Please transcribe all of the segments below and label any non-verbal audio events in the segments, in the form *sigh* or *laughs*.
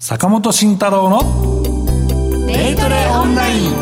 坂本慎太郎のデイトレオンライン。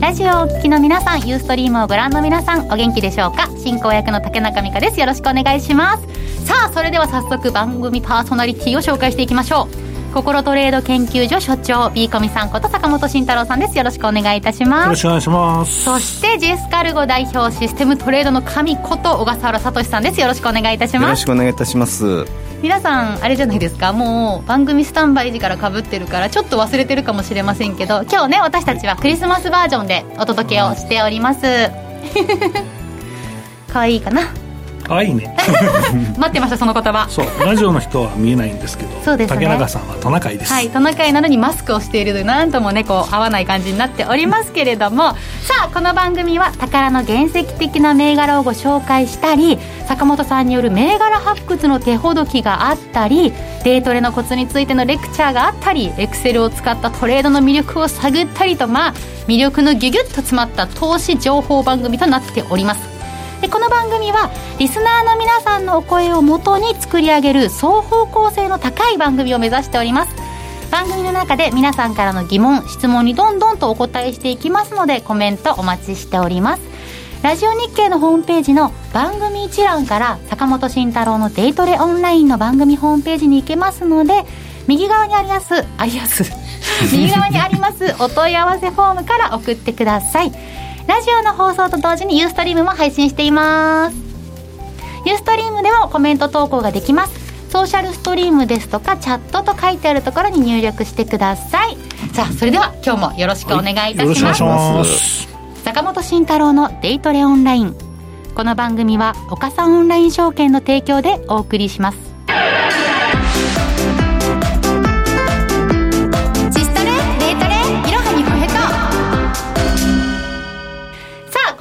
ラジオをお聞きの皆さんユーストリームをご覧の皆さんお元気でしょうか？進行役の竹中美香です。よろしくお願いします。さあそれでは早速番組パーソナリティを紹介していきましょう心トレード研究所所長 B コミさんこと坂本慎太郎さんです。よろしくお願いいたします。よろしくお願いします。そしてジェスカルゴ代表システムトレードの神こと小笠原聡さんです。よろしくお願いいたします。よろしくお願いいたします。皆さんあれじゃないですか？もう番組スタンバイ時からかぶってるからちょっと忘れてるかもしれませんけど今日ね私たちはクリスマスバージョンでお届けをしております。*laughs* 可愛いかな？可愛いね。*laughs* 待ってましたその言葉。そうラジオの人は見えないんですけどそうです、ね、竹中さんはトナカイです。はいトナカイなのにマスクをしているとなんともねこう合わない感じになっておりますけれども。さあこの番組は宝の原石的な銘柄をご紹介したり坂本さんによる銘柄発掘の手ほどきがあったりデートレのコツについてのレクチャーがあったりエクセルを使ったトレードの魅力を探ったりとまあ魅力のギュギュッと詰まった投資情報番組となっておりますでこの番組はリスナーの皆さんのお声をもとに作り上げる双方向性の高い番組を目指しております。番組の中で皆さんからの疑問質問にどんどんとお答えしていきますのでコメントお待ちしております。ラジオ日経のホームページの番組一覧から坂本慎太郎のデイトレオンラインの番組ホームページに行けますので右側にありますあります。右側にあります *laughs* お問い合わせフォームから送ってくださいラジオの放送と同時にユーストリームも配信しています。ユーストリームでもコメント投稿ができます。ソーシャルストリームですとかチャットと書いてあるところに入力してください。さあそれでは今日もよろしくお願いいたします。はい、坂本慎太郎のデイトレオンライン。この番組は岡さんオンライン証券の提供でお送りします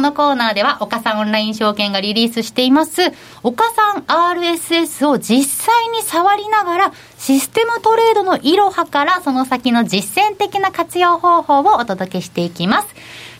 のコーナーでは、岡さんオンライン証券がリリースしています、岡さん RSS を実際に触りながら、システムトレードのいろはからその先の実践的な活用方法をお届けしていきます。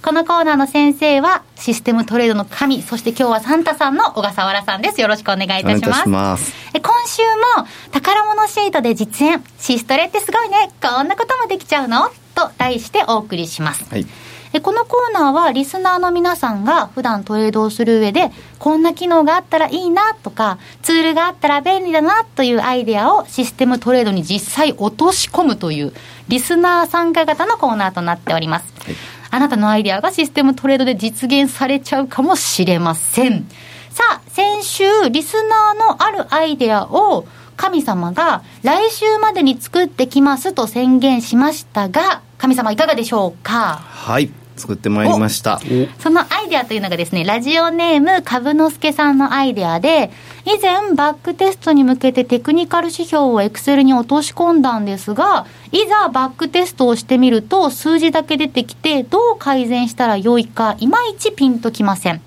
このコーナーの先生は、システムトレードの神、そして今日はサンタさんの小笠原さんです。よろしくお願いいたします。ます今週も、宝物シートで実演、シストレってすごいね、こんなこともできちゃうの？と題してお送りします。はい。でこのコーナーはリスナーの皆さんが普段トレードをする上でこんな機能があったらいいなとかツールがあったら便利だなというアイデアをシステムトレードに実際落とし込むというリスナー参加型のコーナーとなっております、はい、あなたのアイデアがシステムトレードで実現されちゃうかもしれません。さあ先週リスナーのあるアイデアを神様が来週までに作ってきますと宣言しましたが神様いかがでしょうか？はい作ってまいりました。そのアイデアというのがですねラジオネーム株之助さんのアイデアで以前バックテストに向けてテクニカル指標をエクセルに落とし込んだんですがいざバックテストをしてみると数字だけ出てきてどう改善したらよいかいまいちピンときません。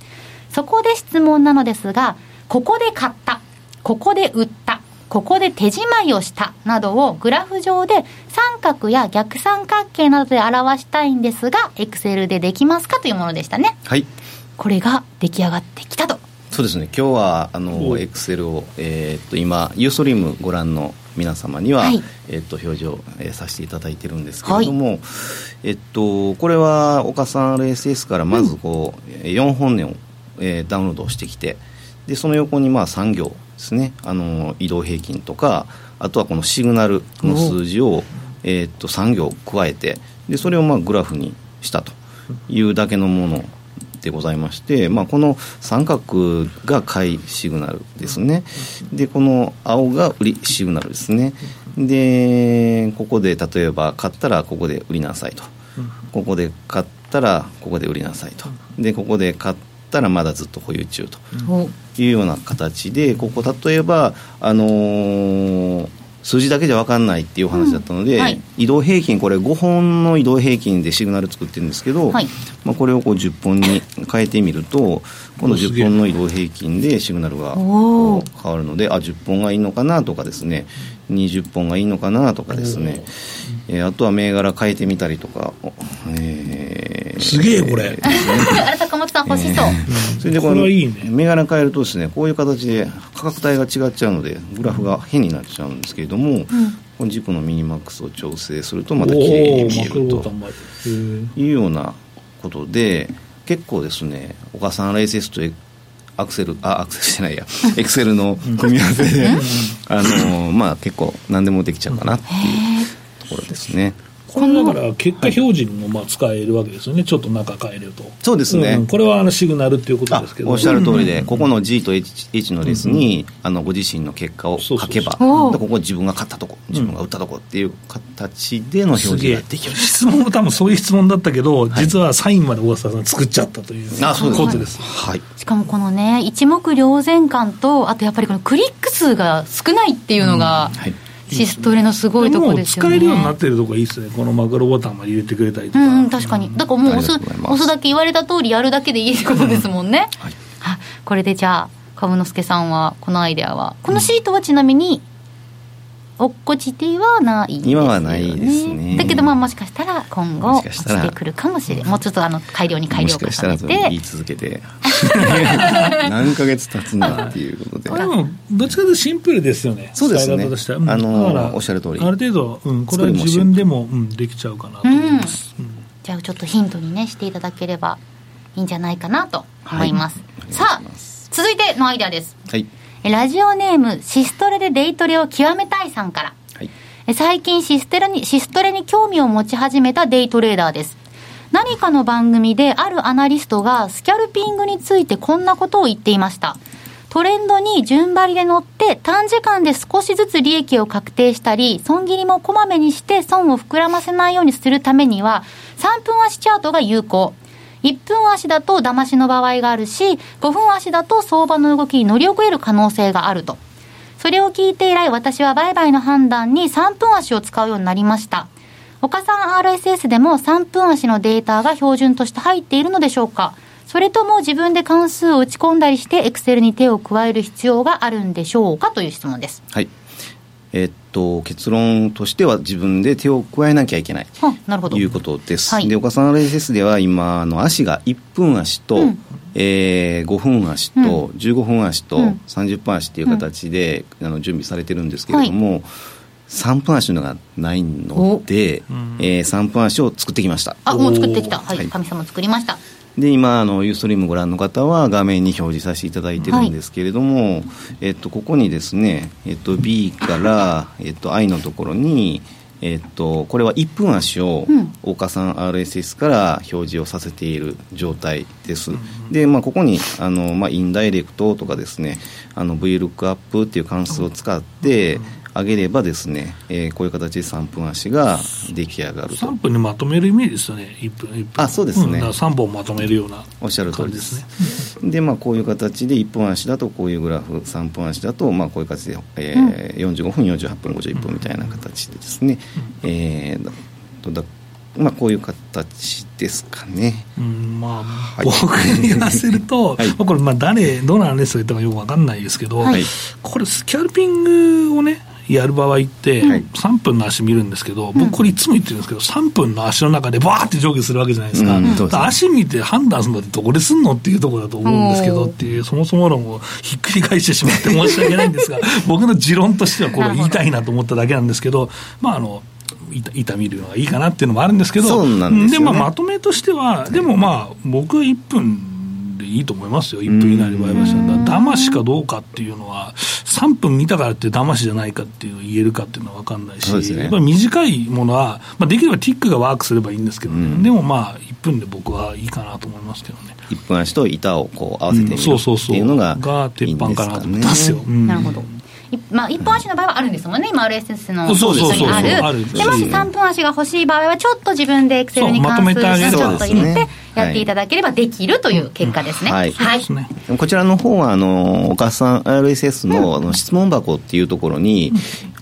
そこで質問なのですがここで買った。ここで売ったここで手仕舞いをしたなどをグラフ上で三角や逆三角形などで表したいんですが、エクセルでできますかというものでしたね。はい。これが出来上がってきたと。そうですね。今日はあのエクセルをえー、っと今ユーストリームご覧の皆様には、はい、えっと表示を、えー、させていただいてるんですけれども、はい、えっとこれは岡さん RSS からまずこう、うん、4本音を、えー、ダウンロードしてきてでその横にまあ3行ですね。あの移動平均とかあとはこのシグナルの数字を、えー、っと3行加えてでそれをまあグラフにしたというだけのものでございまして、まあ、この三角が買いシグナルですね。でこの青が売りシグナルですね。でここで例えば買ったらここで売りなさいと。ここで買ったらここで売りなさいと。でここで買ったらまだずっと保有中というような形でここ例えば、あのー、数字だけじゃ分かんないっていう話だったので、うんはい、移動平均これ5本の移動平均でシグナル作ってるんですけど、はい、まあ、これをこう10本に変えてみるとこの10本の移動平均でシグナルが変わるのであ10本がいいのかなとかですね20本がいいのかなとかですね、えー、あとは銘柄変えてみたりとか、えー、すげえこれ、あれ坂本さん欲しそう、それでこの銘柄変えるとですねこういう形で価格帯が違っちゃうのでグラフが変になっちゃうんですけれども、この軸のミニマックスを調整するとまた綺麗に見えると。いうようなことで結構ですね岡さん RSS とアクセルあアクセルしてないやエクセルの組み合わせであのまあ結構何でもできちゃうかなっていうところですね。これだから結果表示にもまあ使えるわけですよね、ちょっと中変えると。そうですね。ん。これはあのシグナルっていうことあですけど。おっしゃる通りで、ここの G と H, H の列に、あのご自身の結果を書けば、そうそうそう。でここ自分が勝ったとこ、自分が打ったとこっていう形での表示ができる。質問も多分そういう質問だったけど、実はサインまで小笠原さん作っちゃったというあそうですことです。はい。しかもこのね一目瞭然感とあとやっぱりこのクリック数が少ないっていうのが、はい。シストレのすごいところですよねもう使えるようになってるとこがいいですね、このマクロボタンまで入れてくれたりとか。うんうん、確かに。だからもう押す押すだけ言われた通りやるだけでいいってことですもんね。はいあこれでじゃあ、株之助さんは、このアイデアは、このシートはちなみに、落っこちてはないですよ、ね、今はないですね。だけど、まあ、もしかしたら今後、も落ちてくるかもしれない。もうちょっとあの改良に改も良をしかしたら重ねて言い。続けて。*laughs* 何ヶ月経つなっていうことで。これもどっちかというとシンプルですよね、そうですね。うん。あのおっしゃる通り。ある程度、うん、これは自分でも、うん、できちゃうかなと。思います。うん。じゃあちょっとヒントにねしていただければいいんじゃないかなと思います、はいさあ続いてのアイデアですはいえラジオネームシストレでデイトレを極めたいさんから。はい。え最近システレにシストレに興味を持ち始めたデイトレーダーです。何かの番組であるアナリストがスキャルピングについてこんなことを言っていました。トレンドに順張りで乗って短時間で少しずつ利益を確定したり損切りもこまめにして損を膨らませないようにするためには3分足チャートが有効1分足だと騙しの場合があるし5分足だと相場の動きに乗り遅れる可能性があると。それを聞いて以来私は売買の判断に3分足を使うようになりました。岡さん RSS でも3分足のデータが標準として入っているのでしょうか？それとも自分で関数を打ち込んだりしてエクセルに手を加える必要があるんでしょうか？という質問です。はい。えっと結論としては自分で手を加えなきゃいけない。あなるほど。いうことです、はい。で岡さん RSS では今あの足が1分足と、うん。えー5分足と、うん。15分足と、うん。30分足っていう形で、あの準備されてるんですけれども、3分足のがないので、えー3分足を作ってきました。あもう作ってきた。はい。はい。神様作りましたで今あのユーストリームご覧の方は画面に表示させていただいてるんですけれども、えっと、ここにですね、えっと、B から、えっと、I のところに、えっと、これは1分足をうん。岡さん RSS から表示をさせている状態です、で、まあ、ここにあの、まあ、インダイレクトとかですねあの VLOOKUP っていう関数を使って上げればですね、えーこういう形で3分足が出来上がると。3分にまとめるイメージですよね、1分、1分。あそうですね。んだから3本まとめるようなおっしゃる通りでですすね。でまあ、こういう形で1分足だとこういうグラフ3分足だとまあこういう形で、えー45分48分51分みたいな形でですね、えーだとだまあ、こういう形ですかね。うんまあ、はい。僕に言わせると、*laughs* はい。まあこれ、まあ誰、どのアナリストが言ったかよくわかんないですけど、はい。これ、スキャルピングをね、やる場合って、はい。3分の足見るんですけど、僕、これいつも言ってるんですけど、3分の足の中でバーって上下するわけじゃないですか、から足見て判断するのってどこですんのっていうところだと思うんですけどっていう、そもそも論をひっくり返してしまって申し訳ないんですが、*laughs* 僕の持論としてはこれ言いたいなと思っただけなんですけど、まあ、あの、板板見るのがいいかなっていうのもあるんですけど、でね。まあ、まとめとしては、でもまあ、僕は1分でいいと思いますよ、1分以内で売買したんだ、騙しかどうかっていうのは、3分見たからって騙しじゃないかっていうのを言えるかっていうのは分かんないし、ね。やっぱり短いものは、まあ、できればティックがワークすればいいんですけどね、うん。でもまあ、1分で僕はいいかなと思いますけどね。1分足と板をこう合わせてみるそうそうそうっていう。のがが鉄板かなと思いますよ。うん。なるほど。いまあ、一本足の場合はあるんですもんね、今、RSS のそうそうそうそう。にある。あるでもし3分足が欲しい場合は、ちょっと自分でエクセルに関数めてあげる。ちょっと入れてやっていただければできるという結果ですね。はい。そうですね。こちらの方はあの岡さん RSS のあの質問箱っていうところに、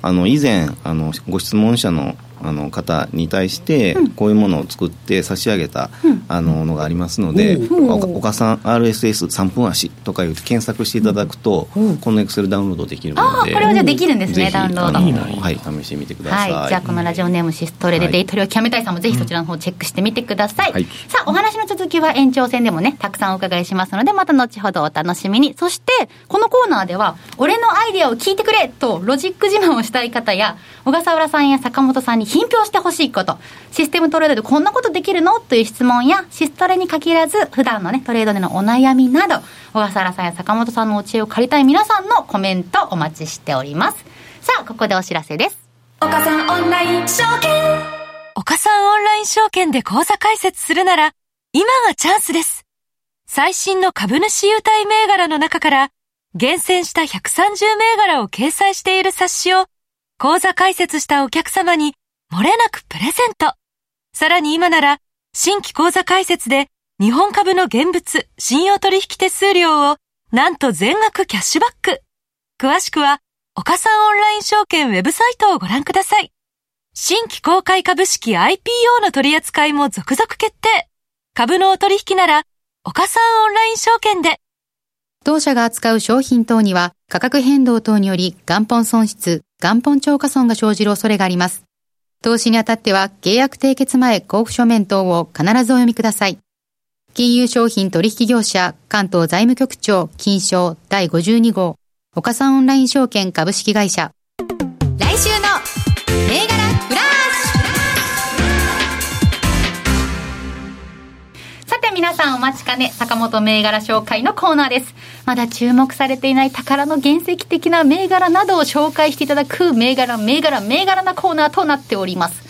あの以前あのご質問者のあの方に対してこういうものを作って差し上げた、あののがありますので「お岡さん RSS3 分足」とか言って検索していただくと、このエクセルダウンロードできるのでこれはじゃあできるんですねダウンロード。はい試してみてください、はい、じゃあこのラジオネームシストレでデイトレを極めたいさんもぜひそちらの方チェックしてみてください、さあお話の続きは延長戦でもねたくさんお伺いしますのでまた後ほどお楽しみに。そしてこのコーナーでは俺のアイデアを聞いてくれとロジック自慢をしたい方や小笠原さんや坂本さんに品評してほしいこと。システムトレードでこんなことできるの？という質問やシストレに限らず普段のねトレードでのお悩みなど小笠原さんや坂本さんのお知恵を借りたい皆さんのコメントお待ちしております。さあここでお知らせです。岡さんオンライン証券。岡さんオンライン証券で口座開設するなら今がチャンスです。最新の株主優待銘柄の中から厳選した130銘柄を掲載している冊子を口座開設したお客様に漏れなくプレゼント。さらに今なら新規口座開設で日本株の現物信用取引手数料をなんと全額キャッシュバック。詳しくは岡さんオンライン証券ウェブサイトをご覧ください。新規公開株式 IPO の取り扱いも続々決定。株のお取引なら岡さんオンライン証券で。当社が扱う商品等には価格変動等により元本損失、元本超過損が生じる恐れがあります。投資にあたっては契約締結前交付書面等を必ずお読みください。金融商品取引業者関東財務局長金賞第52号。岡さんオンライン証券株式会社。来週の銘柄フラッ皆さんお待ちかね、坂本銘柄紹介のコーナーです。まだ注目されていない宝の原石的な銘柄などを紹介していただく銘柄、銘柄、銘柄なコーナーとなっております。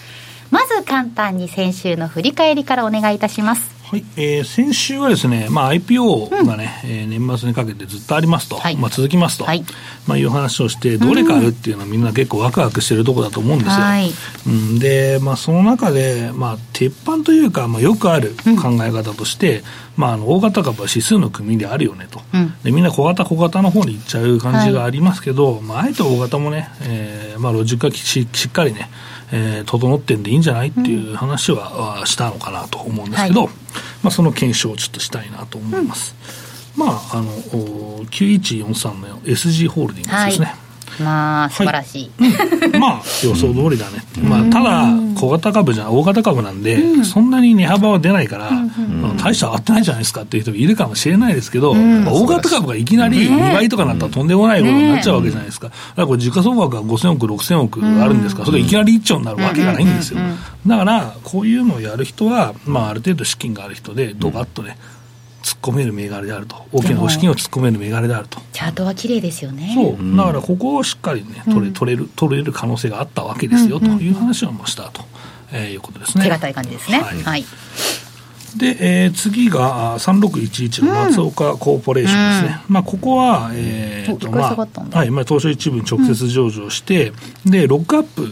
まず簡単に先週の振り返りからお願いいたします。はい、えー、先週はですね、まあ、IPO がね、うん、えー、年末にかけてずっとありますと、はい、まあ、続きますと、はい、まあ、いう話をして、どれかあるっていうのはみんな結構ワクワクしてるところだと思うんですよ。はい、うん、で、まあ、その中で、まあ、鉄板というか、まあ、よくある考え方として、うん、まあ、あの大型株は指数の組であるよねと、うん、でみんな小型、小型の方に行っちゃう感じがありますけど、まあ、あえて大型もね、えーまあ、ロジックがししっかりね、えー、整ってんでいいんじゃないっていう話は、したのかなと思うんですけど、はい、まあ、その検証をちょっとしたいなと思います。うん、まあ、あの、9143の SG ホールディングスですね。はいまあ素晴らしい、はい、まあ予想通りだね、まあ、ただ小型株じゃ大型株なんで、そんなに値幅は出ないから、大した上がってないじゃないですかっていう人もいるかもしれないですけど、大型株がいきなり2倍とかなったらとんでもないことになっちゃうわけじゃないですか、だからこれ時価総額が5000億6000億あるんですか。らそれいきなり1兆になるわけがないんですよ、だからこういうのをやる人は、まあ、ある程度資金がある人でドバッとね、突っ込める銘柄であると。大きなお資金を突っ込める銘柄であると。チャートは綺麗ですよね。そう。だからここをしっかりね取れ取れる取れる可能性があったわけですよ、という話をもしたと、えー、いうことですね。手堅い感じですね。はい、はい。で、えー、次が3611の松岡コーポレーションですね、うん、まあ、ここは、えーとまあはい。まあ、東証一部に直接上場して、うん、でロックアップ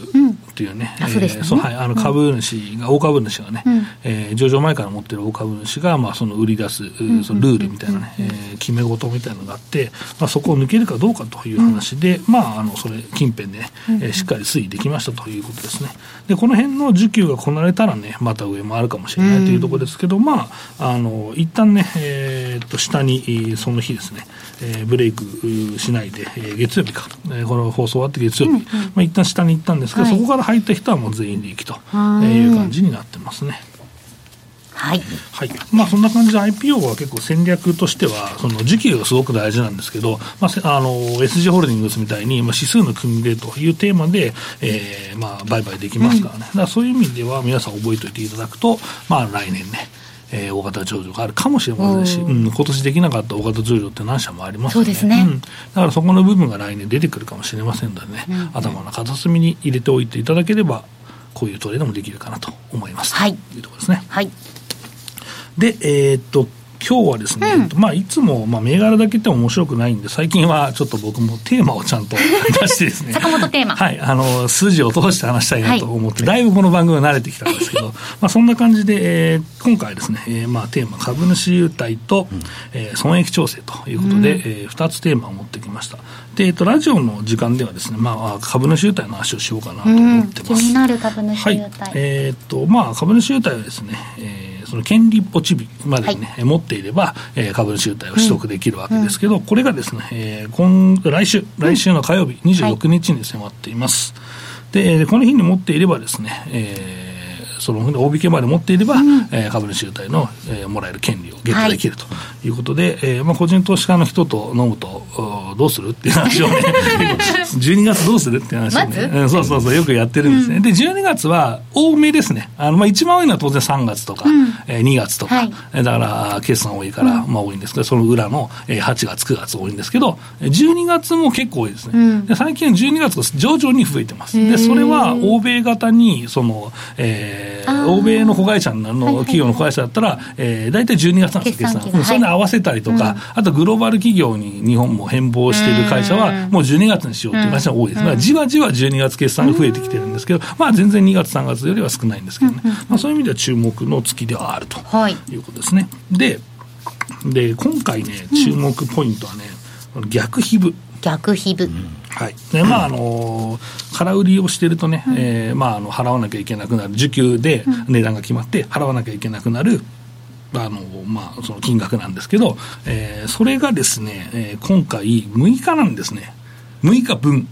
っていうね、そうですね、はい、あの株主が、大株主がね、うん、えー、上場前から持ってる大株主が、まあ、その売り出す、そのルールみたいなね、えー、決め事みたいなのがあって、まあ、そこを抜けるかどうかという話で、まあ、あのそれ近辺でね、えー、しっかり推移できましたということですね。でこの辺の需給がこなれたらねまた上もあるかもしれないというところですけど、まああの一旦ね、えー、っと下にその日ですね、えー、ブレイクしないで、えー、月曜日か、えー、この放送終わって月曜日、うんうん、まあ一旦下に行ったんですけど、はい、そこから入った人はもう全員利益とい。う感じになってますね。はい、はい。まあ、そんな感じで IPO は結構戦略としてはその時期がすごく大事なんですけど、まあ、あの SG ホールディングスみたいに、まあ、指数の組みでというテーマで、えーまあ、売買できますからね、うん、だからそういう意味では皆さん覚えておいていただくと、まあ、来年ねえー、大型上場があるかもしれませんし、うん、今年できなかった大型上場って何社もありますので、ねうん、だからそこの部分が来年出てくるかもしれませんのでね、うん、頭の片隅に入れておいていただければこういうトレードもできるかなと思います。はい。というところですね。はい。で、えー、っと、今日はですね、うん、まあ、いつも、まあ、銘柄だけって面白くないんで、最近はちょっと僕もテーマをちゃんと出してですね。*laughs* 坂本テーマ。はい、あの、数字を通して話したいなと思って、はい、だいぶこの番組は慣れてきたんですけど、*laughs* まあ、そんな感じで、えー、今回ですね、えー、まあ、テーマ、株主優待と、うん、えー、損益調整ということで、うん、えー、2つテーマを持ってきました。で、えっと、ラジオの時間ではですね、まあ、株主優待の話をしようかなと思ってます。気になる株主優待。はい、えー、っと、まあ、株主優待はですね、えーその権利ポチビまでね、はい、持っていれば、えー、株主優待を取得できるわけですけど、うん、これがですね、えー、今来週、来週の火曜日、26日に迫っています。はい、で、この日に持っていればですね、えーその大引けまで持っていれば、うん、えー、株主優待の、えー、もらえる権利をゲットできるということで、はい、えー、まあ、個人投資家の人と飲むと、どうするっていう話をね、*laughs* 12月どうするっていう話をね、うん、そうそうそう、よくやってるんですね。うん、で、12月は多めですね。あのまあ、一番多いのは当然3月とか、うん、えー、2月とか、はい、だから決算多いから、まあ多いんですけど、その裏の、えー、8月、9月多いんですけど、12月も結構多いですね。で最近は12月が徐々に増えてます。で、それは欧米型に、その、えー欧米の子会社の企業の子会社だったら、えー、大体12月なんです。決算それに合わせたりとか、あとグローバル企業に日本も変貌している会社は、もう12月にしようっていう会社が多いです、だからじわじわ12月決算が増えてきてるんですけど、まあ、全然2月、3月よりは少ないんですけどね、まあ、そういう意味では注目の月ではあるとい。うことですね。でで今回ね、注目ポイントはね、逆皮膚。逆皮膚、はい。でまああの空売りをしてるとね、うん、えー、まあ、あの払わなきゃいけなくなる受給で値段が決まって払わなきゃいけなくなる、あのまあ、その金額なんですけど、えー、それがですね、えー、今回6日なんですね。6日分。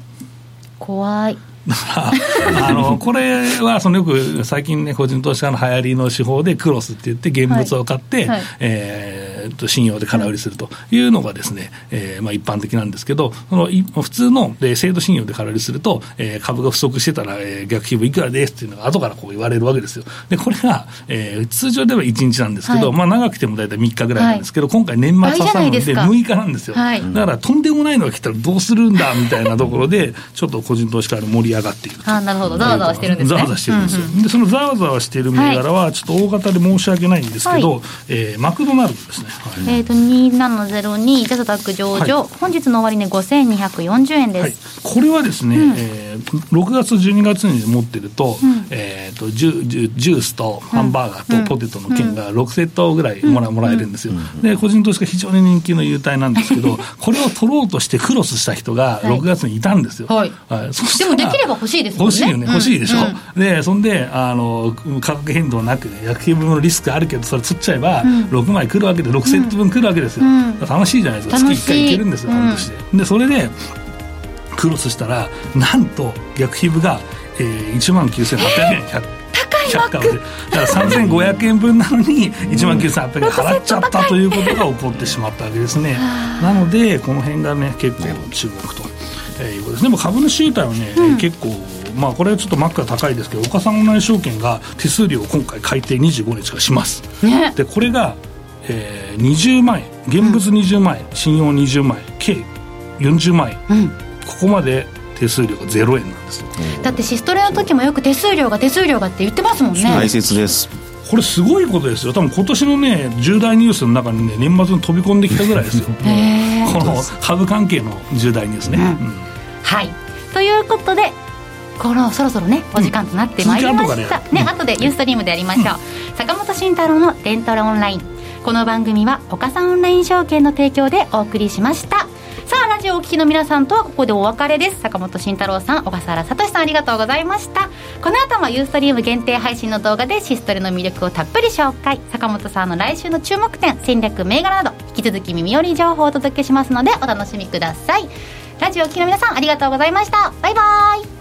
怖い。だからあの *laughs* これはそのよく最近ね個人投資家の流行りの手法でクロスって言って現物を買って、はい。はい、えーと信用で空売りするというのがですね、えー、まあ一般的なんですけど、その普通の制度信用で空売りすると、えー、株が不足してたら、えー、逆皮膚いくらですっていうのが後からこう言われるわけですよ。で、これが、えー、通常では1日なんですけど、はい、まあ長くても大体3日ぐらいなんですけど、はい、今回年末挟むんで6日なんですよ。はい、だからとんでもないのが来たらどうするんだみたいなところで、ちょっと個人投資家で盛り上がっているあなるほど、ざわざわしてるんですね。ざわざわしてるんですよ。うんうん、で、そのざわざわしている銘柄は、ちょっと大型で申し訳ないんですけど、はい、えー、マクドナルドですね。はい、えっ、ー、と、2702ジャスダック上場、はい、本日の終値、ね、5240円です、はい、これはですね、うん、えー、6月12月に持ってると,、うん。えーと、ジュジュジュースとハンバーガーとポテトの券が6セットぐらいもら,、もらえるんですよ、で個人投資家非常に人気の優待なんですけど *laughs* これを取ろうとしてクロスした人が6月にいたんですよ、はい。はい、そでもできれば欲しいですもんね。欲しいよね欲しいでしょ、うん、でそんであの価格変動なくね薬品分のリスクあるけどそれ釣っちゃえば、うん、6枚来るわけで6セット分来るわけですよ、うん。楽しいじゃないですか。月1回行けるんですよ、半年で。でそれでクロスしたらなんと逆皮膚が、えー、1万9800円。100だから3500円分なのに1万9800円払っちゃったということが起こってしまったわけですね。なのでこの辺がね結構注目と、えー、いうことです。でも株主優待はね、うん、結構まあこれはちょっとマックが高いですけど岡さんオンライン証券が手数料を今回改定25日からします、ね、でこれがえー、20万円。現物20万円、うん、信用20万円。計40万円、うん、ここまで手数料が0円なんですよ。だってシストレの時もよく手数料が手数料がって言ってますもんね。大切です。これすごいことですよ。多分今年のね重大ニュースの中にね年末に飛び込んできたぐらいですよ。*laughs* この株関係の重大ニュースね、うん、はい。ということでこのそろそろねお時間となってまいりました、うん、ね後でユーストリームでやりましょう、坂本慎太郎のデントラオンラインこの番組は岡さんオンライン証券の提供でお送りしました。さあラジオをお聞きの皆さんとはここでお別れです。坂本慎太郎さん小笠原聡さんありがとうございました。この後もユーストリーム限定配信の動画でシストレの魅力をたっぷり紹介。坂本さんの来週の注目点戦略銘柄など引き続き耳寄り情報をお届けしますのでお楽しみください。ラジオをお聞きの皆さんありがとうございました。バイバイ。